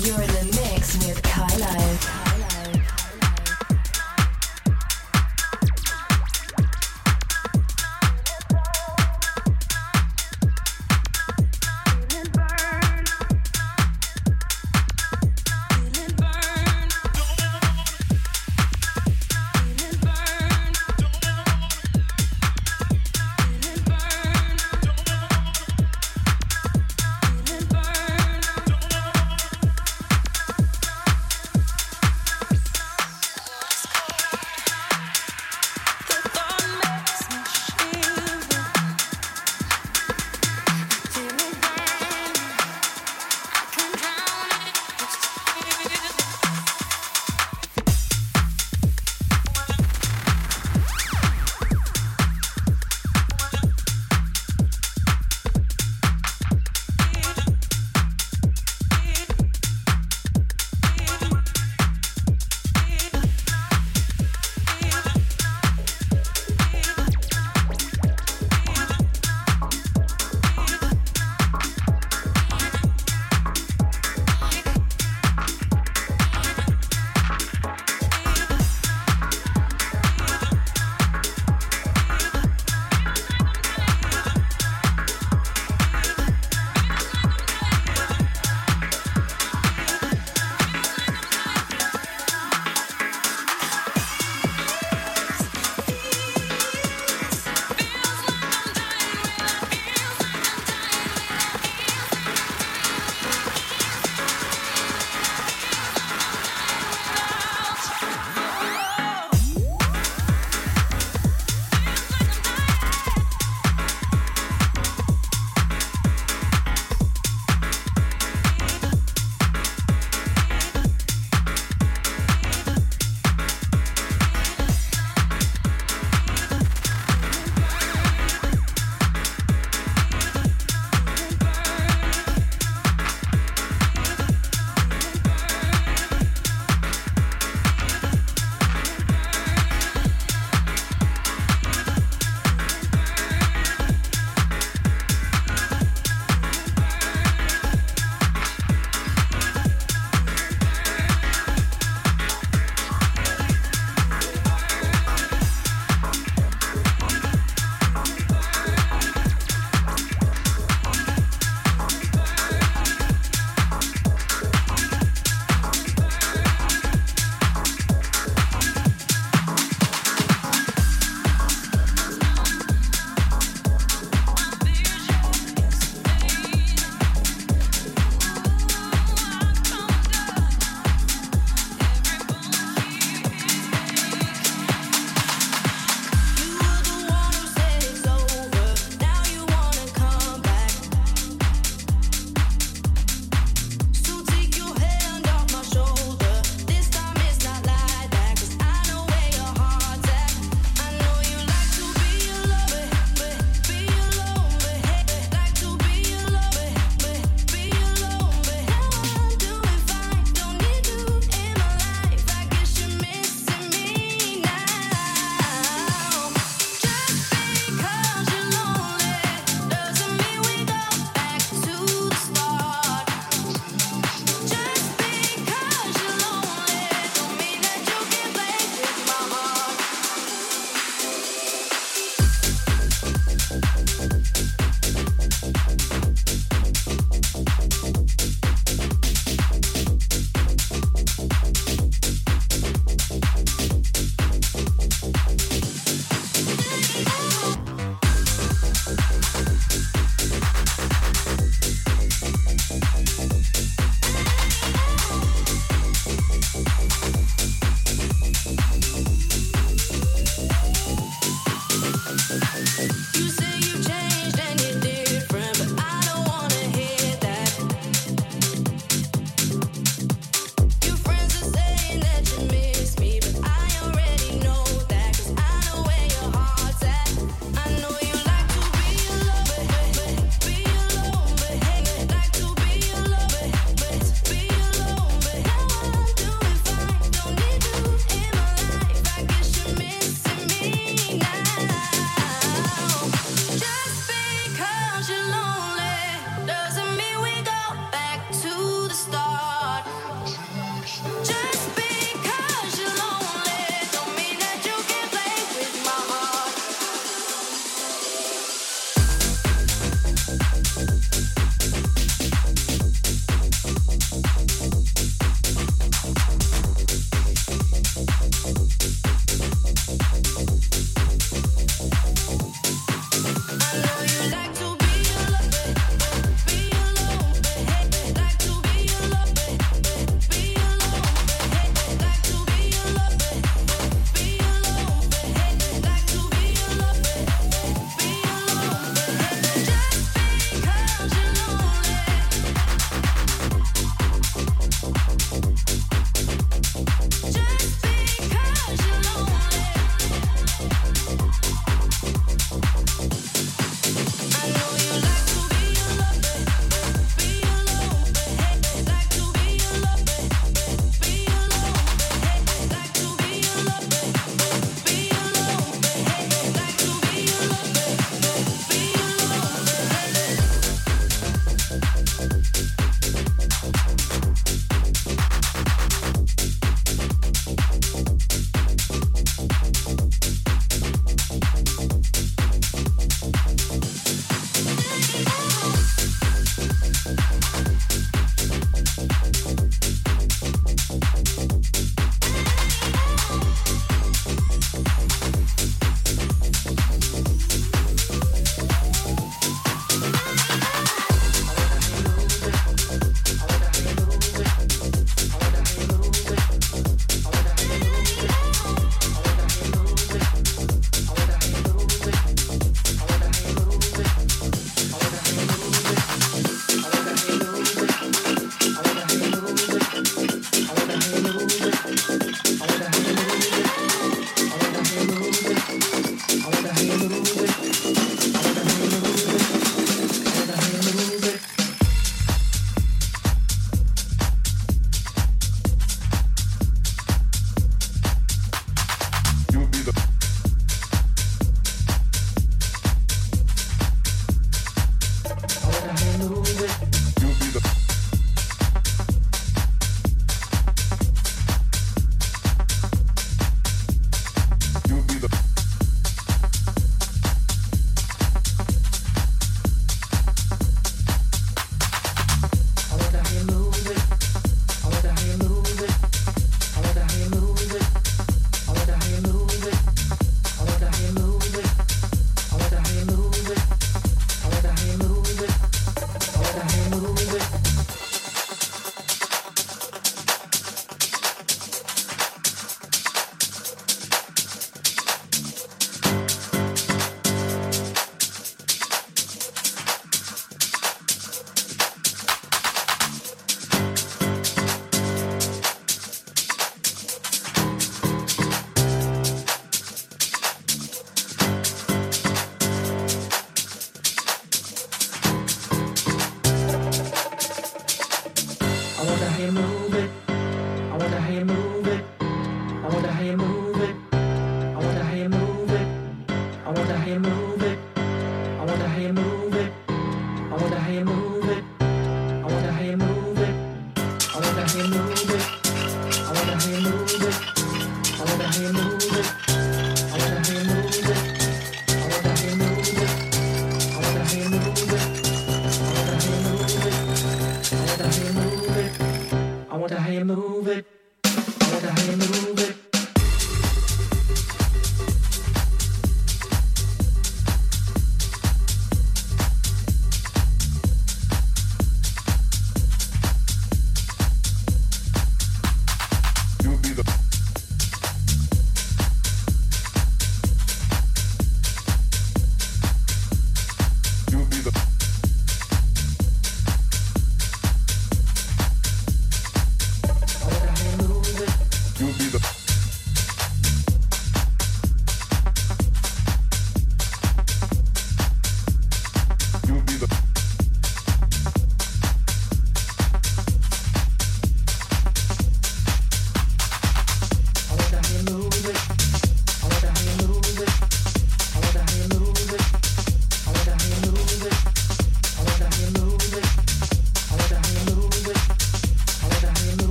You're in the mix with Kylo.